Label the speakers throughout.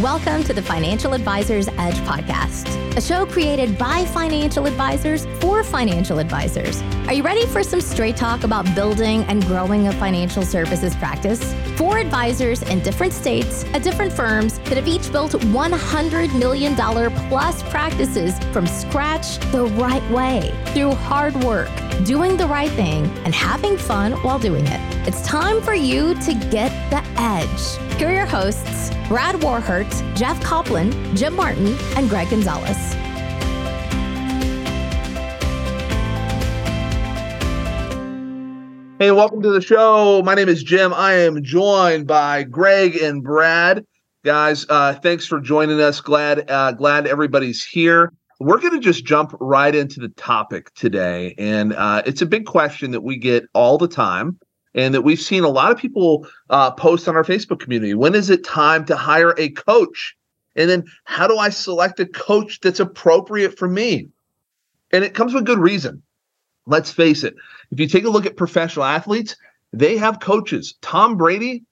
Speaker 1: Welcome to the Financial Advisors Edge podcast, a show created by financial advisors for financial advisors. Are you ready for some straight talk about building and growing a financial services practice? For advisors in different states at different firms that have each built $100 million plus practices from scratch the right way through hard work, doing the right thing, and having fun while doing it. It's time for you to get the edge. Here are your hosts, Brad Warhurt, Jeff Copland, Jim Martin, and Gregg Gonzalez.
Speaker 2: Hey, welcome to the show. My name is Jim. I am joined by Gregg and Brad. Guys, uh, thanks for joining us. Glad, uh, glad everybody's here. We're going to just jump right into the topic today, and uh, it's a big question that we get all the time and that we've seen a lot of people uh, post on our Facebook community. When is it time to hire a coach? And then how do I select a coach that's appropriate for me? And it comes with good reason. Let's face it. If you take a look at professional athletes, they have coaches. Tom Brady,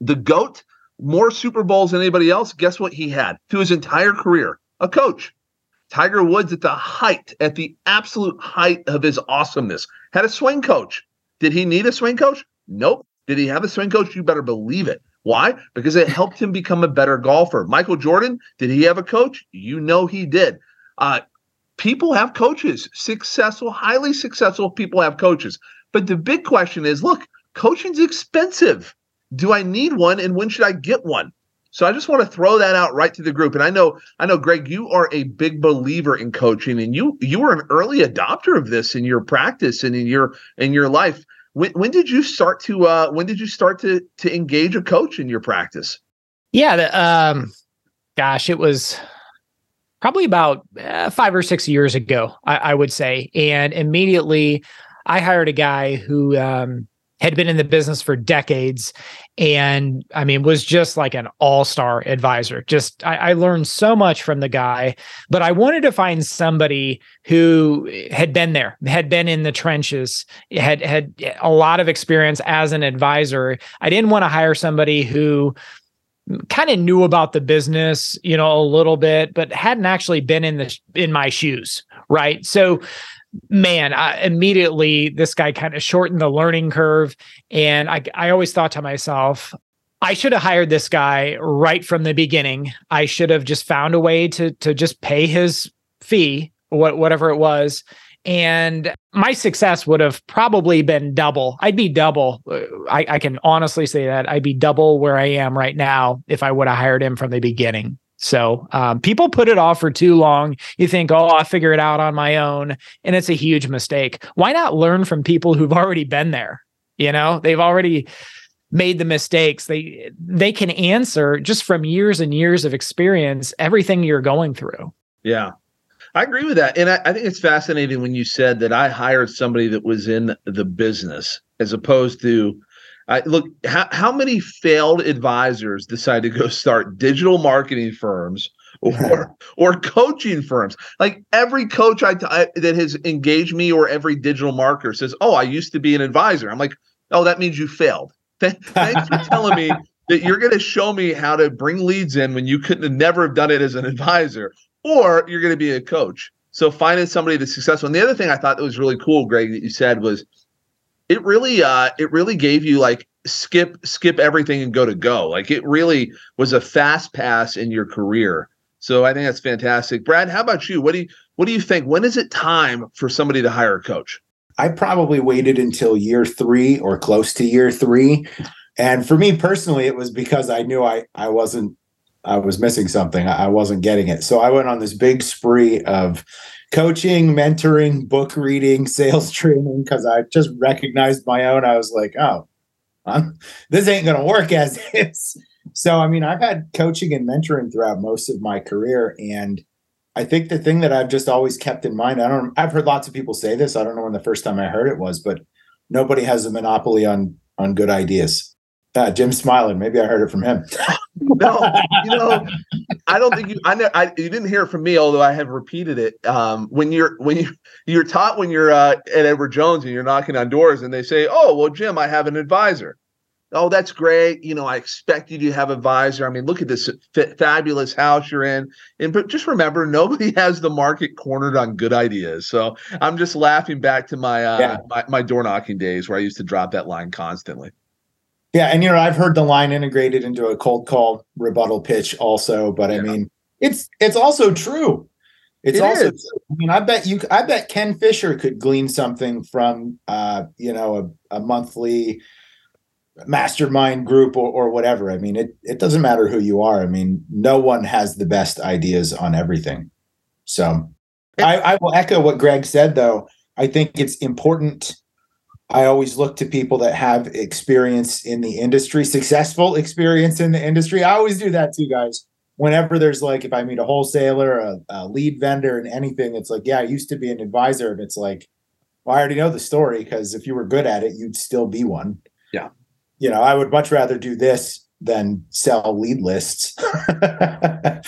Speaker 2: the GOAT, more Super Bowls than anybody else. Guess what he had through his entire career? A coach. Tiger Woods at the height, at the absolute height of his awesomeness, had a swing coach. Did he need a swing coach? Nope. Did he have a swing coach? You better believe it. Why? Because it helped him become a better golfer. Michael Jordan, did he have a coach? You know he did. Uh, people have coaches. Successful, highly successful people have coaches. But the big question is look, coaching's expensive. Do I need one and when should I get one? So I just want to throw that out right to the group. And I know, I know, Gregg, you are a big believer in coaching, and you you were an early adopter of this in your practice and in your in your life. When when did you start to uh, when did you start to to engage a coach in your practice?
Speaker 3: Yeah, the, um, gosh, it was probably about uh, five or six years ago, I, I, would say, and immediately I hired a guy who um, had been in the business for decades and I mean was just like an all-star advisor. Just I, I, learned so much from the guy, but I wanted to find somebody who had been there, had been in the trenches, had had a lot of experience as an advisor. I didn't want to hire somebody who kind of knew about the business, you know, a little bit, but hadn't actually been in the in my shoes, right? So man, I, immediately this guy kind of shortened the learning curve. And I, I always thought to myself, I should have hired this guy right from the beginning. I should have just found a way to to just pay his fee, what whatever it was, and my success would have probably been double. I'd be double. Uh, I, I can honestly say that I'd be double where I am right now if I would have hired him from the beginning. So um, people put it off for too long. You think, oh, I'll figure it out on my own. And it's a huge mistake. Why not learn from people who've already been there? You know, they've already made the mistakes. They they can answer just from years and years of experience everything you're going through.
Speaker 2: Yeah. I agree with that. And I, I think it's fascinating when you said that I hired somebody that was in the business as opposed to I, look, how, how many failed advisors decide to go start digital marketing firms or or coaching firms? Like every coach I, I that has engaged me or every digital marketer says, "Oh, I used to be an advisor." I'm like, "Oh, that means you failed." Thanks for telling me that you're going to show me how to bring leads in when you couldn't have never have done it as an advisor, or you're going to be a coach. So finding somebody that's successful. And the other thing I thought that was really cool, Gregg, that you said was it really uh it really gave you like skip skip everything and go to go. Like it really was a fast pass in your career. So i think that's fantastic. Brad how about you? What do you what do you think? When is it time for somebody to hire a coach?
Speaker 4: I probably waited until year three or close to year three. And for me personally it was because i knew i i wasn't i was missing something. I wasn't getting it. So i went on this big spree of coaching, mentoring, book reading, sales training because I just recognized my own. I was like, oh, I'm, this ain't going to work as is. So, I mean, I've had coaching and mentoring throughout most of my career. And I think the thing that I've just always kept in mind, I don't, I've heard lots of people say this. I don't know when the first time I heard it was, but nobody has a monopoly on, on good ideas. Uh, Jim's smiling. Maybe I heard it from him.
Speaker 2: no, you know, I don't think you. I, know, I you didn't hear it from me, although I have repeated it. Um, when you're when you you're taught when you're uh, at Edward Jones and you're knocking on doors and they say, "Oh, well, Jim, I have an advisor." oh, that's great. You know, I expect you to have advisor. I mean, look at this f- fabulous house you're in. And but just remember, nobody has the market cornered on good ideas. So I'm just laughing back to my uh, yeah. my, my door knocking days where I used to drop that line constantly.
Speaker 4: Yeah, and you know, I've heard the line integrated into a cold call rebuttal pitch also, but yeah. I mean, it's it's also true. It's it also is. I mean, I bet you I bet Ken Fisher could glean something from uh, you know, a, a monthly mastermind group or, or whatever. I mean, it it doesn't matter who you are. I mean, no one has the best ideas on everything. So I, I will echo what Gregg said though. I think it's important I always look to people that have experience in the industry, successful experience in the industry. I always do that too, guys. Whenever there's like, if I meet a wholesaler, a, a lead vendor, and anything, it's like, yeah, I used to be an advisor. And it's like, well, I already know the story because if you were good at it, you'd still be one.
Speaker 2: Yeah.
Speaker 4: You know, I would much rather do this than sell lead lists. right.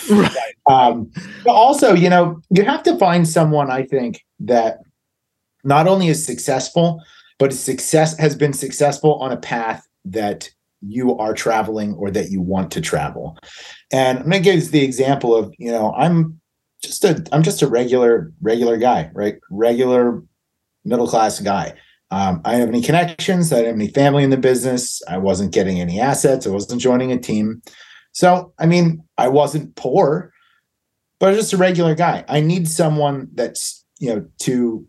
Speaker 4: um, but also, you know, you have to find someone, I think, that not only is successful, but success has been successful on a path that you are traveling or that you want to travel. And I'm going to give you the example of, you know, I'm just a I'm just a regular regular guy, right? Regular middle class guy. Um, I didn't have any connections. I didn't have any family in the business. I wasn't getting any assets. I wasn't joining a team. So, I mean, I wasn't poor, but just a regular guy. I need someone that's, you know, to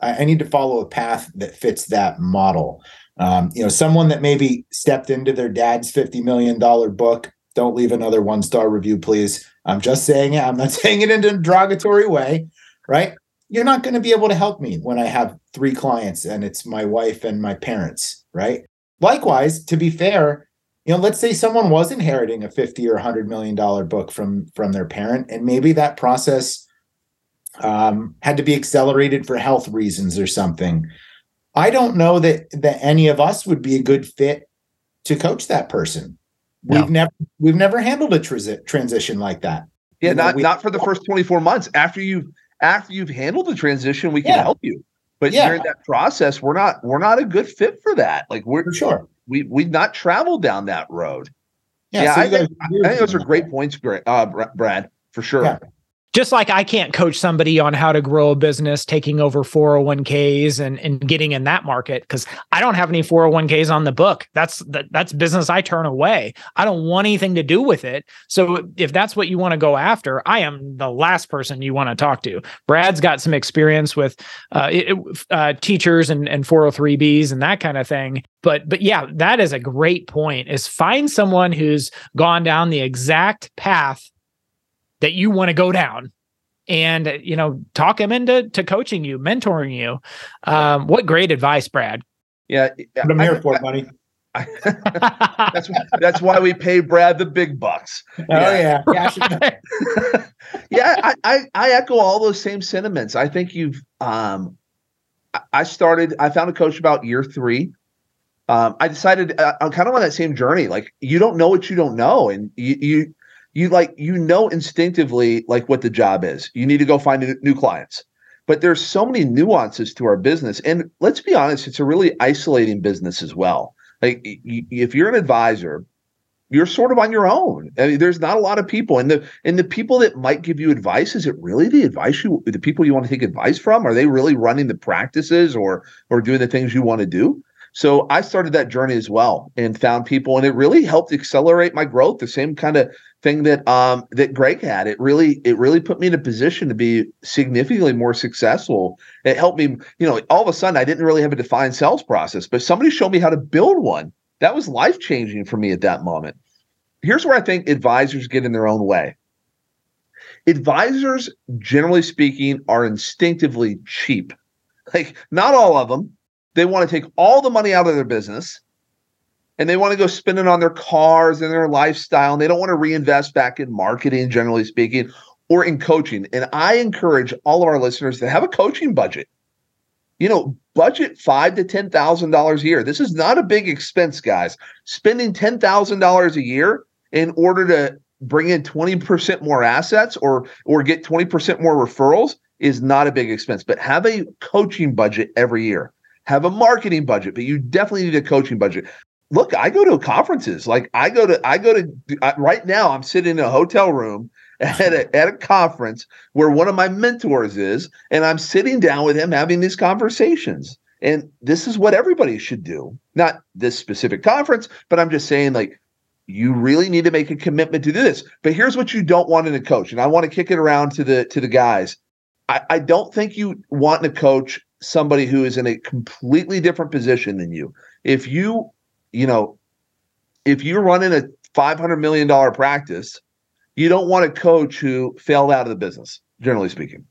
Speaker 4: I, I need to follow a path that fits that model. Um, you know, someone that maybe stepped into their dad's $50 million book. Don't leave another one star review, please. I'm just saying it. I'm not saying it in a derogatory way, right? You're not going to be able to help me when I have three clients and it's my wife and my parents, right? Likewise, to be fair, you know, let's say someone was inheriting a 50 or 100 million dollar book from from their parent and maybe that process um, had to be accelerated for health reasons or something. I don't know that that any of us would be a good fit to coach that person. We've never we've never handled a transi- transition like that.
Speaker 2: Yeah, you know, not we, not for the first 24 months. After you've after you've handled the transition, we can yeah. help you. But yeah. during that process, we're not we're not a good fit for that. Like we're
Speaker 4: for sure.
Speaker 2: We we've not traveled down that road. Yeah, yeah so I, think, I think those are great points, uh, Brad, for sure.
Speaker 3: Just like I can't coach somebody on how to grow a business, taking over 401ks and, and getting in that market because I don't have any 401ks on the book. That's that, that's business I turn away. I don't want anything to do with it. So if that's what you want to go after, I am the last person you want to talk to. Brad's got some experience with uh, it, uh, teachers and, and 403bs and that kind of thing. But but yeah, that is a great point. Is find someone who's gone down the exact path that you want to go down and you know talk them into to coaching you mentoring you um, what great advice brad
Speaker 2: yeah
Speaker 4: what i'm here for buddy
Speaker 2: that's that's why we pay Brad the big bucks.
Speaker 4: Oh yeah,
Speaker 2: yeah. yeah I, I, I echo all those same sentiments. I think you've um, I started. I found a coach about year three. Um, I decided uh, I'm kind of on that same journey. Like you don't know what you don't know, and you you you like you know instinctively like what the job is. You need to go find new clients. But there's so many nuances to our business, and let's be honest, it's a really isolating business as well. Like if you're an advisor, you're sort of on your own. I mean, there's not a lot of people, and the and the people that might give you advice is it really the advice you the people you want to take advice from? Are they really running the practices or or doing the things you want to do? So I started that journey as well and found people, and it really helped accelerate my growth. The same kind of thing that um that Gregg had. It really it really put me in a position to be significantly more successful. It helped me, you know, all of a sudden I didn't really have a defined sales process, but somebody showed me how to build one. That was life changing for me at that moment. Here's where I think advisors get in their own way. Advisors, generally speaking, are instinctively cheap. Like, not all of them. They want to take all the money out of their business and they want to go spend it on their cars and their lifestyle and they don't want to reinvest back in marketing generally speaking or in coaching. And i encourage all of our listeners to have a coaching budget. You know budget five to ten thousand dollars a year. This is not a big expense guys. Spending ten thousand dollars a year in order to bring in 20% more assets or or get 20% more referrals is not a big expense. But have a coaching budget every year. Have a marketing budget but you definitely need a coaching budget look, I go to conferences. Like I go to, I go to, I, right now, I'm sitting in a hotel room at a, at a conference where one of my mentors is, and I'm sitting down with him having these conversations. And this is what everybody should do. Not this specific conference, but I'm just saying, like, you really need to make a commitment to do this. But here's what you don't want in a coach, and I want to kick it around to the to the guys. I, I don't think you want to coach somebody who is in a completely different position than you. If you, you know, if you're running a $500 million practice, you don't want a coach who failed out of the business, generally speaking.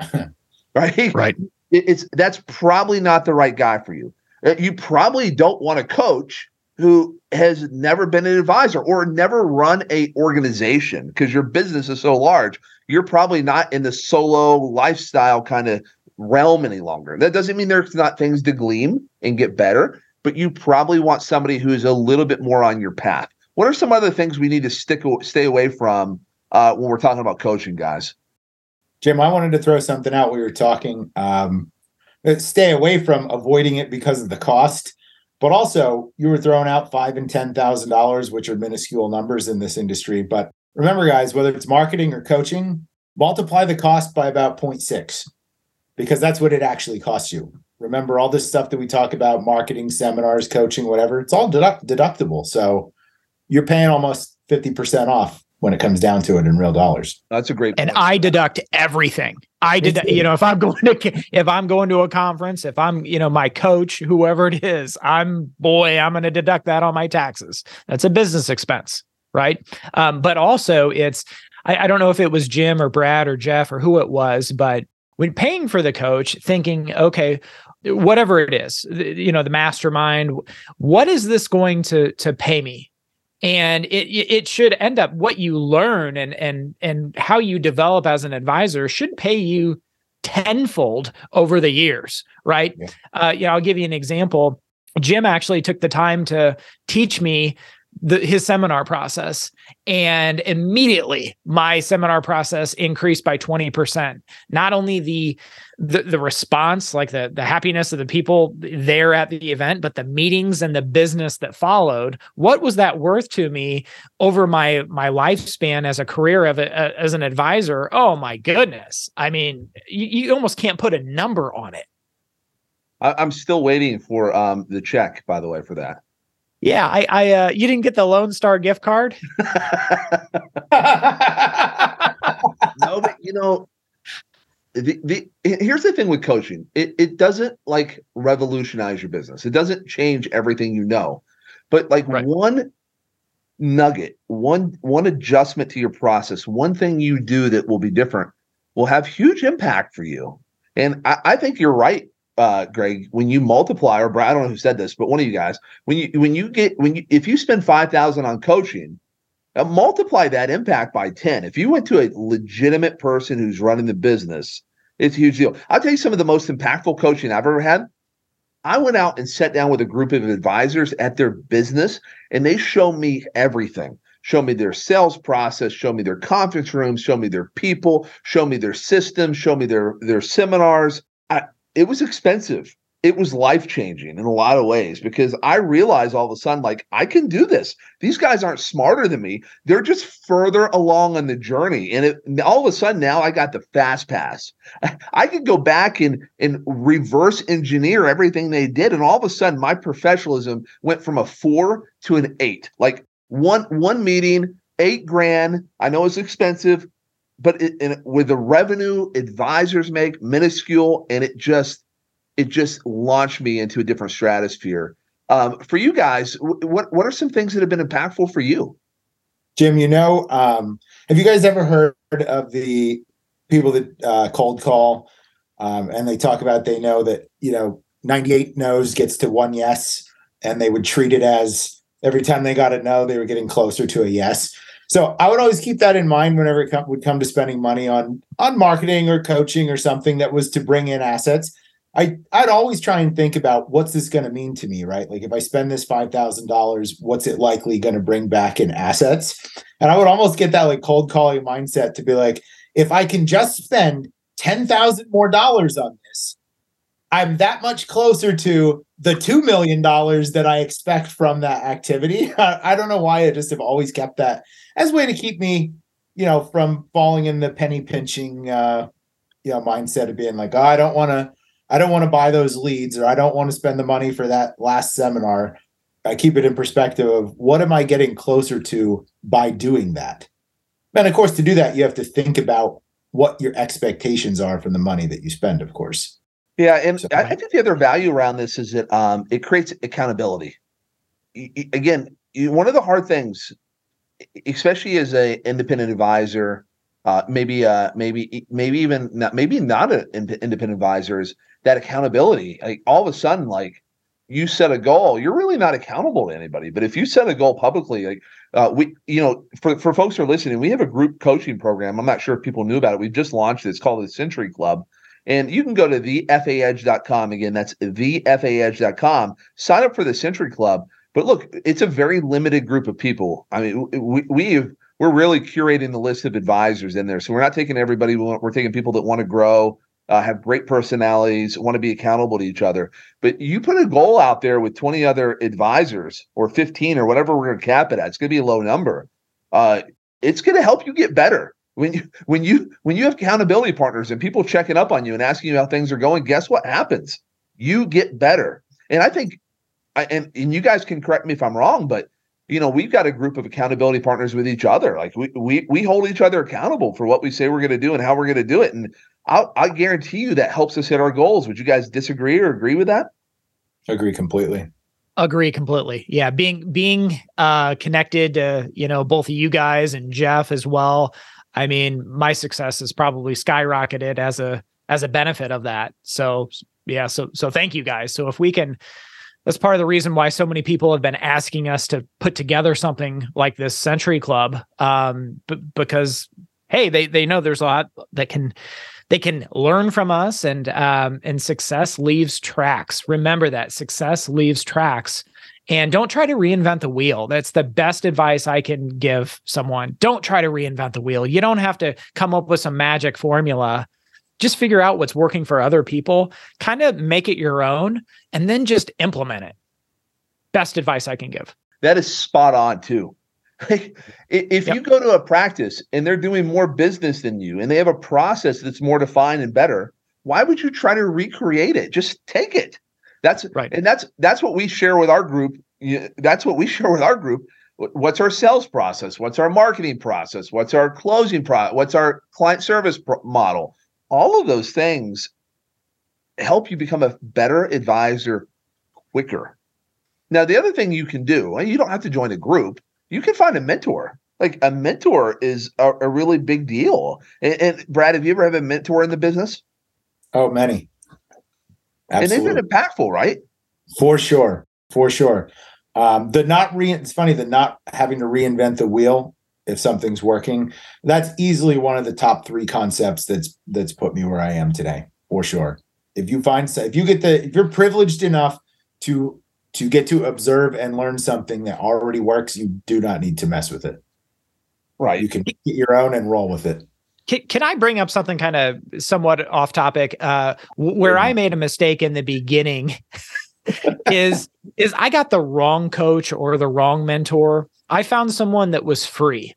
Speaker 2: right?
Speaker 3: Right.
Speaker 2: It, it's that's probably not the right guy for you. Uh, You probably don't want a coach who has never been an advisor or never run a organization because your business is so large. You're probably not in the solo lifestyle kind of realm any longer. That doesn't mean there's not things to glean and get better, but you probably want somebody who is a little bit more on your path. What are some other things we need to stick stay away from uh, when we're talking about coaching, guys?
Speaker 4: Jim, I wanted to throw something out. We were talking, um, stay away from avoiding it because of the cost, but also you were throwing out five and ten thousand dollars, which are minuscule numbers in this industry. But remember, guys, whether it's marketing or coaching, multiply the cost by about 0.6 because that's what it actually costs you. Remember all this stuff that we talk about marketing, seminars, coaching, whatever, it's all deduct- deductible. So you're paying almost 50% off when it comes down to it in real dollars.
Speaker 2: That's a great
Speaker 3: and. I deduct everything. I did, you know, if I'm going to if I'm going to a conference, if I'm, you know, my coach, whoever it is, I'm boy, I'm going to deduct that on my taxes. That's a business expense, right? Um, but also, it's I, I don't know if it was Jim or Brad or Jeff or who it was, but when paying for the coach, thinking, okay, whatever it is, you know, the mastermind, what is this going to to pay me? and it it should end up what you learn and and and how you develop as an advisor should pay you tenfold over the years right
Speaker 4: Yeah.
Speaker 3: uh yeah i'll give you an example jim actually took the time to teach me the, his seminar process and immediately my seminar process increased by 20% not only the the, the response like the the happiness of the people there at the event but the meetings and the business that followed what was that worth to me over my my lifespan as a career of a, a- as an advisor? Oh my goodness. I mean you, you almost can't put a number on it.
Speaker 2: I, I'm still waiting for um, the check, by the way, for that.
Speaker 3: yeah i i uh, you didn't get the lone star gift card?
Speaker 2: No, but you know, the, the here's the thing with coaching. It it doesn't like revolutionize your business. It doesn't change everything you know. But like
Speaker 3: Right.
Speaker 2: one nugget, one one adjustment to your process, one thing you do that will be different will have huge impact for you. And I, I think you're right, uh, Gregg. When you multiply, or Brad, I don't know who said this, but one of you guys, when you when you get when you if you spend five thousand on coaching, now multiply that impact by 10. If you went to a legitimate person who's running the business, it's a huge deal. I'll tell you some of the most impactful coaching I've ever had. I went out and sat down with a group of advisors at their business, and they show me everything. Show me their sales process, show me their conference rooms, show me their people, show me their systems, show me their their seminars. I, it was expensive it was life changing in a lot of ways because I realized all of a sudden, like, I can do this. These guys aren't smarter than me. They're just further along on the journey. And it, all of a sudden, now I got the fast pass. I could go back and, and reverse engineer everything they did. And all of a sudden, my professionalism went from a four to an eight. Like, one, one meeting, eight grand. I know it's expensive, but it, and with the revenue advisors make minuscule, and it just, it just launched me into a different stratosphere. Um, for you guys, what what are some things that have been impactful for you?
Speaker 4: Jim, you know, um, have you guys ever heard of the people that uh, cold call um, and they talk about they know that, you know, 98 no's gets to one yes, and they would treat it as every time they got a no, they were getting closer to a yes. So I would always keep that in mind whenever it would come to spending money on on marketing or coaching or something that was to bring in assets. I I'd always try and think about what's this going to mean to me, right? Like if I spend this five thousand dollars, what's it likely going to bring back in assets? And I would almost get that like cold calling mindset to be like, if I can just spend ten thousand more dollars on this, I'm that much closer to the $2 million that I expect from that activity. I, don't know why I just have always kept that as a way to keep me, you know, from falling in the penny pinching, uh, you know, mindset of being like, oh, I don't want to, I don't want to buy those leads or I don't want to spend the money for that last seminar. I keep it in perspective of what am I getting closer to by doing that? And of course, to do that, you have to think about what your expectations are from the money that you spend, of course.
Speaker 2: Yeah, and so, I, think the other value around this is that um, it creates accountability. again, one of the hard things, especially as an independent advisor, uh, maybe uh, maybe maybe even not maybe not an independent advisor, is that accountability. Like all of a sudden, like you set a goal, you're really not accountable to anybody. But if you set a goal publicly, like uh, we, you know, for, for folks who are listening, we have a group coaching program. I'm not sure if people knew about it. We've just launched it. It's called the Century Club. And you can go to thefaedge.com. Again, that's thefaedge.com. Sign up for the Century Club. But look, it's a very limited group of people. I mean, we, we've, we're really curating the list of advisors in there. So we're not taking everybody. We're taking people that want to grow, uh, have great personalities, want to be accountable to each other. But you put a goal out there with 20 other advisors or 15 or whatever we're going to cap it at. It's going to be a low number. Uh, it's going to help you get better. When you when you when you have accountability partners and people checking up on you and asking you how things are going, guess what happens? You get better. And I think, I, and and you guys can correct me if I'm wrong, but you know we've got a group of accountability partners with each other. Like we we we hold each other accountable for what we say we're going to do and how we're going to do it. And I'll, I guarantee you that helps us hit our goals. Would you guys disagree or agree with that?
Speaker 4: Agree completely.
Speaker 3: Agree completely. Yeah, being being uh, connected to you know both of you guys and Jeff as well. I mean, my success has probably skyrocketed as a as a benefit of that. So yeah, so so thank you guys. So if we can that's part of the reason why so many people have been asking us to put together something like this Century Club um b- because hey, they they know there's a lot that can they can learn from us and um, and success leaves tracks. Remember that success leaves tracks. And don't try to reinvent the wheel. That's the best advice i can give someone. Don't try to reinvent the wheel. You don't have to come up with some magic formula just figure out what's working for other people kind of make it your own and then just implement it best advice i can give
Speaker 2: that is spot on too like, if yep. you go to a practice and they're doing more business than you and they have a process that's more defined and better, why would you try to recreate it? Just take it. That's right. And that's that's what we share with our group. That's what we share with our group. What's our sales process? What's our marketing process? What's our closing pro? What's our client service pro- model? All of those things help you become a better advisor quicker. Now, the other thing you can do, you don't have to join a group you can find a mentor. Like a mentor is a, a really big deal. And, and, Brad, have you ever had a mentor in the business?
Speaker 4: Oh, many.
Speaker 2: Absolutely. And they've been impactful, right?
Speaker 4: For sure. For sure. Um, the not re it's funny, the not having to reinvent the wheel if something's working. That's easily one of the top three concepts that's that's put me where I am today, for sure. If you find if you get the if you're privileged enough to to get to observe and learn something that already works, you do not need to mess with it.
Speaker 2: Right.
Speaker 4: You can get your own and roll with it.
Speaker 3: Can, can I bring up something kind of somewhat off topic? Uh, where I made a mistake in the beginning is is I got the wrong coach or the wrong mentor. I found someone that was free.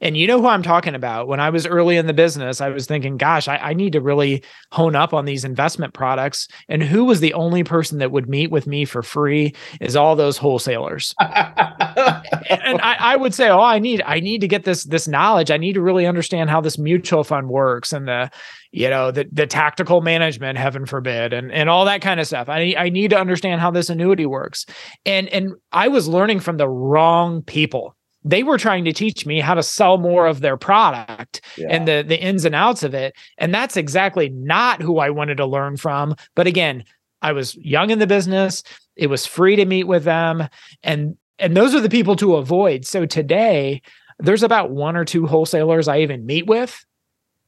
Speaker 3: And you know who I'm talking about. When I was early in the business, I was thinking, gosh, I, I, need to really hone up on these investment products. And who was the only person that would meet with me for free is all those wholesalers. and I, I, would say, oh, I need, I need to get this, this knowledge. I need to really understand how this mutual fund works and the, you know, the the tactical management, heaven forbid, and and all that kind of stuff. I I need to understand how this annuity works. And and I was learning from the wrong people they were trying to teach me how to sell more of their product yeah. and the the ins and outs of it. And that's exactly not who I wanted to learn from. But again I was young in the business. It was free to meet with them. And and those are the people to avoid. So today there's about one or two wholesalers I even meet with.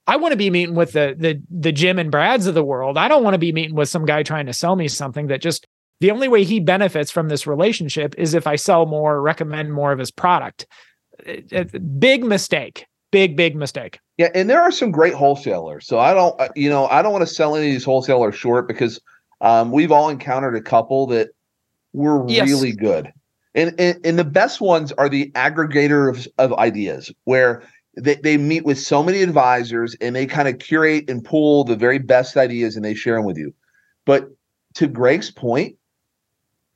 Speaker 3: I want to be meeting with the the the Jim and Brads of the world. I don't want to be meeting with some guy trying to sell me something that just the only way he benefits from this relationship is if I sell more, recommend more of his product. It, it, big mistake. Big, big mistake.
Speaker 2: Yeah, and there are some great wholesalers. So I don't, uh, you know, I don't want to sell any of these wholesalers short because um, we've all encountered a couple that were
Speaker 3: Yes.
Speaker 2: really good. And, and and the best ones are the aggregator of, of ideas where they, they meet with so many advisors and they kind of curate and pull the very best ideas and they share them with you. But to Gregg's point,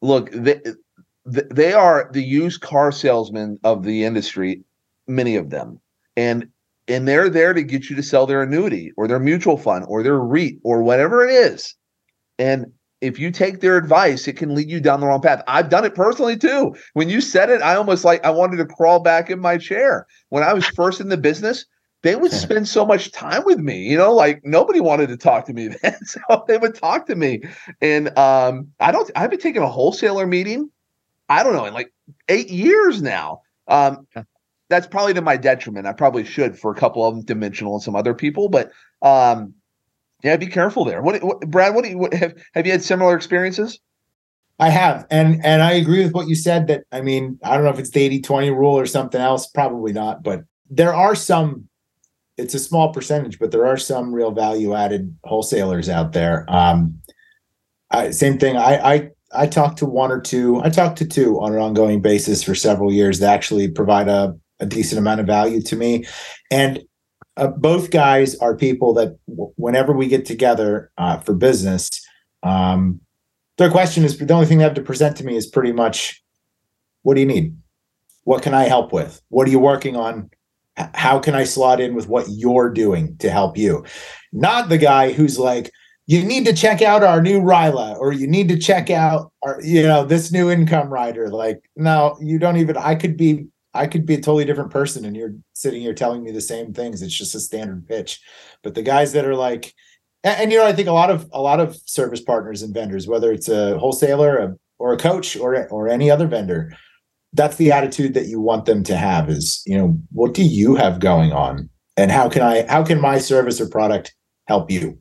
Speaker 2: look, they, they are the used car salesmen of the industry, many of them. And and they're there to get you to sell their annuity or their mutual fund or their REIT or whatever it is. And if you take their advice, it can lead you down the wrong path. I've done it personally too. When you said it, I almost like I wanted to crawl back in my chair. When I was first in the business, they would spend so much time with me, you know, like nobody wanted to talk to me then. So they would talk to me. And um, I don't I haven't taken a wholesaler meeting, I don't know, in like eight years now. Um, that's probably to my detriment. I probably should for a couple of them, dimensional and some other people, but um, yeah, be careful there. What, what Brad? What do you what, have? Have you had similar experiences?
Speaker 4: I have. And and I agree with what you said that I mean, I don't know if it's the 80-20 rule or something else, probably not, but there are some it's a small percentage, but there are some real value added wholesalers out there. Um I, same thing. I I I talked to one or two. I talked to two on an ongoing basis for several years that actually provide a, a decent amount of value to me. And uh, both guys are people that w- whenever we get together uh, for business, um, their question is the only thing they have to present to me is pretty much what do you need what can i help with what are you working on how can i slot in with what you're doing to help you? Not the guy who's like you need to check out our new RILA or you need to check out our you know this new income rider. Like no you don't even i could be i could be a totally different person and you're sitting here telling me the same things. It's just a standard pitch. But the guys that are like and, and, you know, I think a lot of a lot of service partners and vendors, whether it's a wholesaler a, or a coach or or any other vendor, that's the attitude that you want them to have. Is you know, what do you have going on, and how can I how can my service or product help you?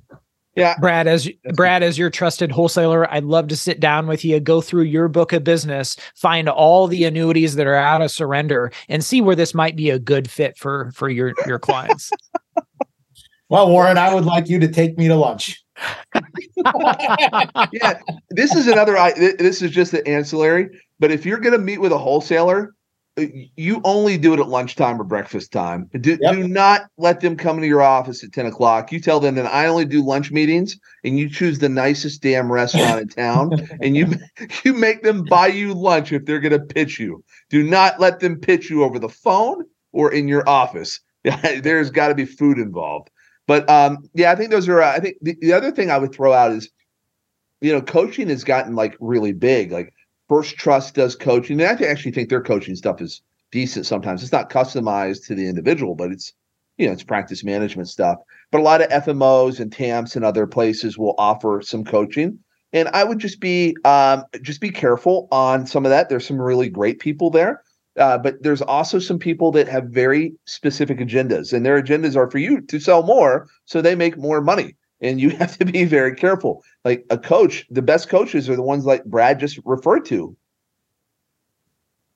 Speaker 2: Yeah,
Speaker 3: Brad, as Brad, as your trusted wholesaler, I'd love to sit down with you, go through your book of business, find all the annuities that are out of surrender, and see where this might be a good fit for for your your clients.
Speaker 4: Well, Warren, I would like you to take me to lunch.
Speaker 2: Yeah. This is another. This is just the ancillary. But if you're going to meet with a wholesaler, uh, you only do it at lunchtime or breakfast time. Do,
Speaker 4: Yep.
Speaker 2: do not let them come to your office at ten o'clock. You tell them that I only do lunch meetings, and you choose the nicest damn restaurant in town, and you you make them buy you lunch if they're going to pitch you. Do not let them pitch you over the phone or in your office. There's got to be food involved. But um, yeah, I think those are. Uh, I think the, the other thing I would throw out is, you know, coaching has gotten like really big. Like First Trust does coaching, and I actually think their coaching stuff is decent. Sometimes it's not customized to the individual, but it's you know it's practice management stuff. But a lot of FMOs and TAMPs and other places will offer some coaching. And I would just be um, just be careful on some of that. There's some really great people there. Uh, but there's also some people that have very specific agendas, and their agendas are for you to sell more so they make more money. And you have to be very careful. Like a coach, the best coaches are the ones like Brad just referred to.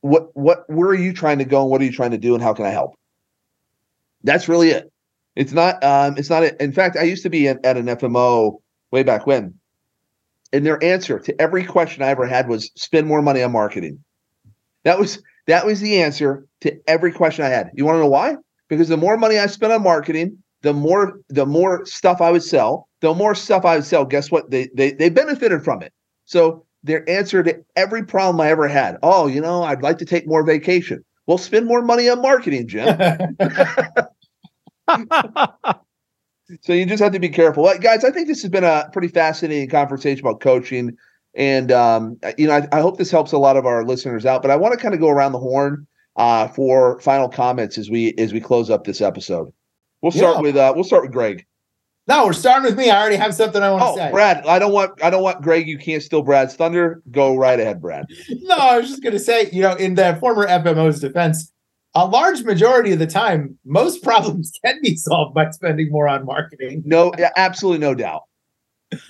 Speaker 2: What what where are you trying to go and what are you trying to do and how can I help? That's really it. It's not um it's not a, in fact I used to be at, at an FMO way back when. And their answer to every question I ever had was spend more money on marketing. That was that was the answer to every question I had. You want to know why? Because the more money I spent on marketing, the more the more stuff I would sell. The more stuff I would sell, guess what? They they they benefited from it. So their answer to every problem I ever had. Oh, you know, I'd like to take more vacation. Well, spend more money on marketing, Jim. so you just have to be careful, Well, guys. I think this has been a pretty fascinating conversation about coaching, and um, you know, I, I hope this helps a lot of our listeners out. But I want to kind of go around the horn uh, for final comments as we as we close up this episode. We'll start
Speaker 4: Yeah.
Speaker 2: with uh, we'll start with Gregg.
Speaker 4: no, we're starting with me. I already have something I want to
Speaker 2: Oh,
Speaker 4: say.
Speaker 2: Brad, I don't want I don't want Gregg. You can't steal Brad's thunder. Go right ahead, Brad.
Speaker 4: no, I was just going to say, you know, in the former FMO's defense, a large majority of the time, most problems can be solved by spending more on marketing.
Speaker 2: No, absolutely no doubt.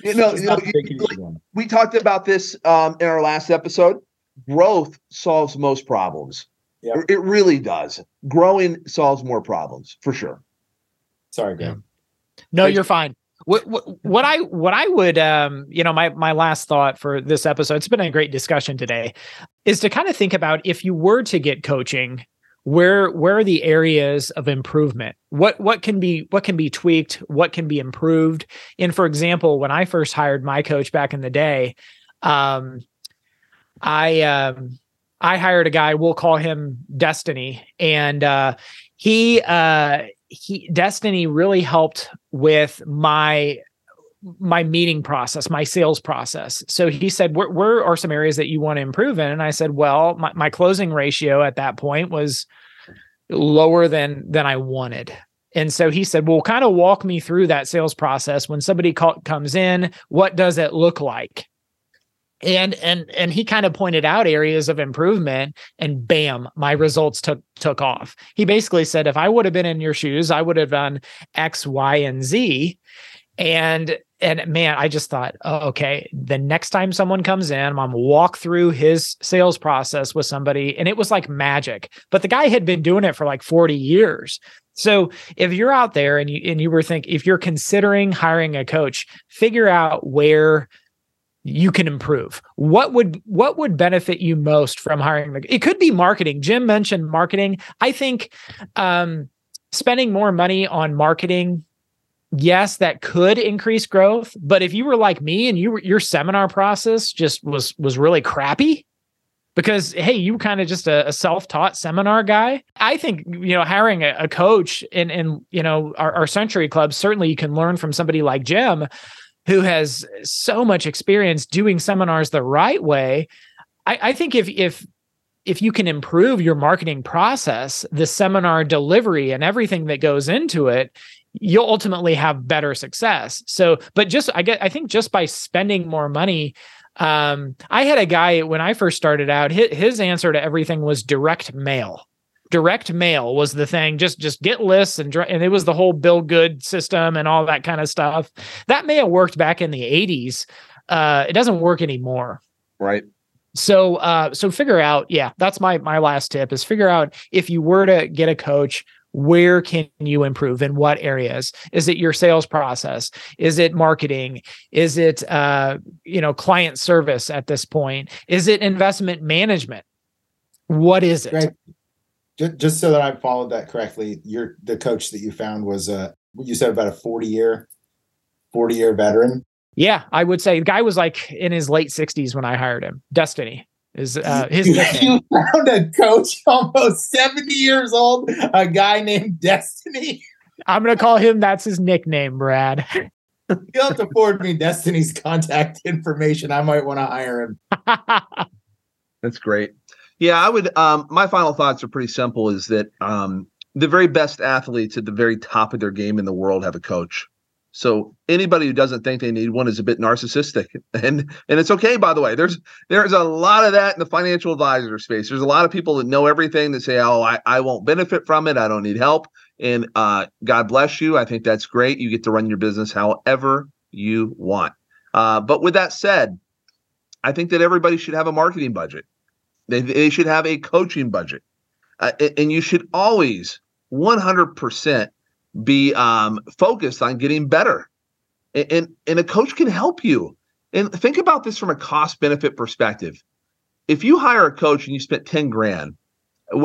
Speaker 2: You know, you know
Speaker 4: not the big
Speaker 2: you-
Speaker 4: easy
Speaker 2: we talked about this um, in our last episode. Growth solves most problems.
Speaker 4: Yeah.
Speaker 2: It really does. Growing solves more problems for sure.
Speaker 4: Sorry, Gregg.
Speaker 3: No,
Speaker 2: Thanks.
Speaker 3: you're fine. What, what what I what I would um you know my my last thought for this episode it's been a great discussion today is to kind of think about if you were to get coaching where where are the areas of improvement? What what can be what can be tweaked? What can be improved? And for example when I first hired my coach back in the day um I um I hired a guy we'll call him Destiny. And uh he uh he Destiny really helped with my my meeting process, my sales process. So he said, where, where are some areas that you want to improve in? And I said, well, my, my closing ratio at that point was lower than than I wanted. And so he said, well, kind of walk me through that sales process. When somebody call, comes in, what does it look like? And and and he kind of pointed out areas of improvement and bam, my results took took off. He basically said, if I would have been in your shoes, I would have done X, Y, and Z. And and man, I just thought, oh, okay, the next time someone comes in, I'm walk through his sales process with somebody, and it was like magic. But the guy had been doing it for like 40 years. So if you're out there and you and you were think if you're considering hiring a coach, figure out where you can improve. What would what would benefit you most from hiring it could be marketing. Jim mentioned marketing. I think um spending more money on marketing yes that could increase growth but if you were like me and you your seminar process just was was really crappy because hey you were kind of just a, a self-taught seminar guy i think you know hiring a, a coach in in you know our, our century club certainly you can learn from somebody like jim who has so much experience doing seminars the right way. I, I think if if if you can improve your marketing process the seminar delivery and everything that goes into it you'll ultimately have better success. So, but just I get I think just by spending more money, um, I had a guy when I first started out, his, his answer to everything was direct mail. Direct mail was the thing. Just just get lists and and it was the whole bill good system and all that kind of stuff. That may have worked back in the 80s. Uh, it doesn't work anymore.
Speaker 2: Right.
Speaker 3: So uh so figure out, yeah, that's my my last tip is figure out if you were to get a coach, where can you improve in what areas? Is it your sales process? Is it marketing? Is it uh you know client service at this point? Is it investment management? What is it?
Speaker 4: Gregg, just, just so that I followed that correctly, you're the coach that you found was uh you said about a 40 year 40 year veteran.
Speaker 3: Yeah i would say the guy was like in his late 60s when i hired him destiny is uh his nickname.
Speaker 4: you found a coach almost 70 years old, a guy named Destiny.
Speaker 3: i'm gonna call him that's his nickname brad
Speaker 4: You'll have to forward me Destiny's contact information. I might want to hire him.
Speaker 2: That's great. Yeah, I would. Um, my final thoughts are pretty simple: is that um, the very best athletes at the very top of their game in the world have a coach. So anybody who doesn't think they need one is a bit narcissistic, and and it's okay. By the way, there's there's a lot of that in the financial advisor space. There's a lot of people that know everything that say, "Oh, I, I won't benefit from it. I don't need help." And uh, God bless you. I think that's great. You get to run your business however you want. Uh, but with that said, I think that everybody should have a marketing budget. They, they should have a coaching budget. Uh, and you should always 100% be um, focused on getting better. And, and, and a coach can help you. And think about this from a cost benefit perspective. If you hire a coach and you spent 10 grand,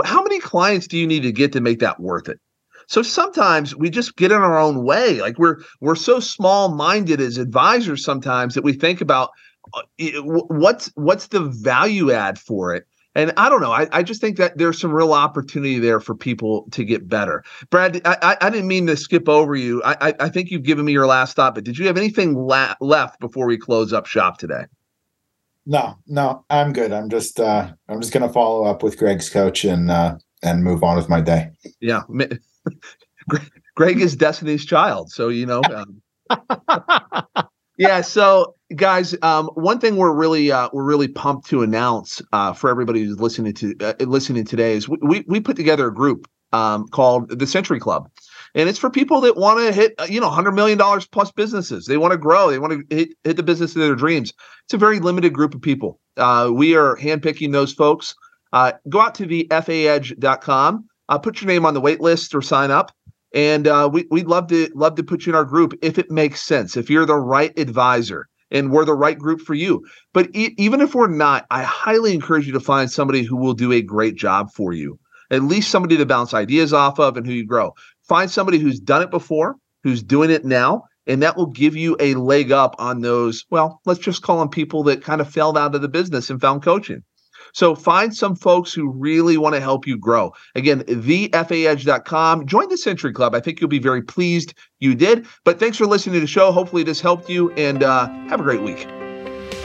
Speaker 2: how many clients do you need to get to make that worth it? So sometimes we just get in our own way. Like we're we're so small-minded as advisors sometimes that we think about uh, what's what's the value add for it and i don't know I, I just think that there's some real opportunity there for people to get better brad i, I, didn't mean to skip over you I, I, I think you've given me your last thought but did you have anything la- left before we close up shop today
Speaker 4: No, no, I'm good. I'm just uh I'm just gonna follow up with Gregg's coach and uh and move on with my day.
Speaker 2: yeah Gregg- greg is destiny's child so you know um, yeah so guys um, one thing we're really uh, we're really pumped to announce uh, for everybody who's listening to uh, listening today is we, we put together a group um, called the century club. And it's for people that want to hit uh, you know 100 million dollars plus businesses. They want to grow. They want to hit, hit the business of their dreams. It's a very limited group of people. Uh, we are handpicking those folks. Uh, go out to the faedge.com, uh, put your name on the wait list or sign up. And uh, we, we'd love to love to put you in our group if it makes sense, if you're the right advisor and we're the right group for you. But e- even if we're not, I highly encourage you to find somebody who will do a great job for you. At least somebody to bounce ideas off of and who you grow. Find somebody who's done it before, who's doing it now, and that will give you a leg up on those, well, let's just call them people that kind of fell out of the business and found coaching. So find some folks who really want to help you grow. Again, thefaedge.com. Join the Century Club. I think you'll be very pleased you did. But thanks for listening to the show. Hopefully, this helped you and uh, have a great week.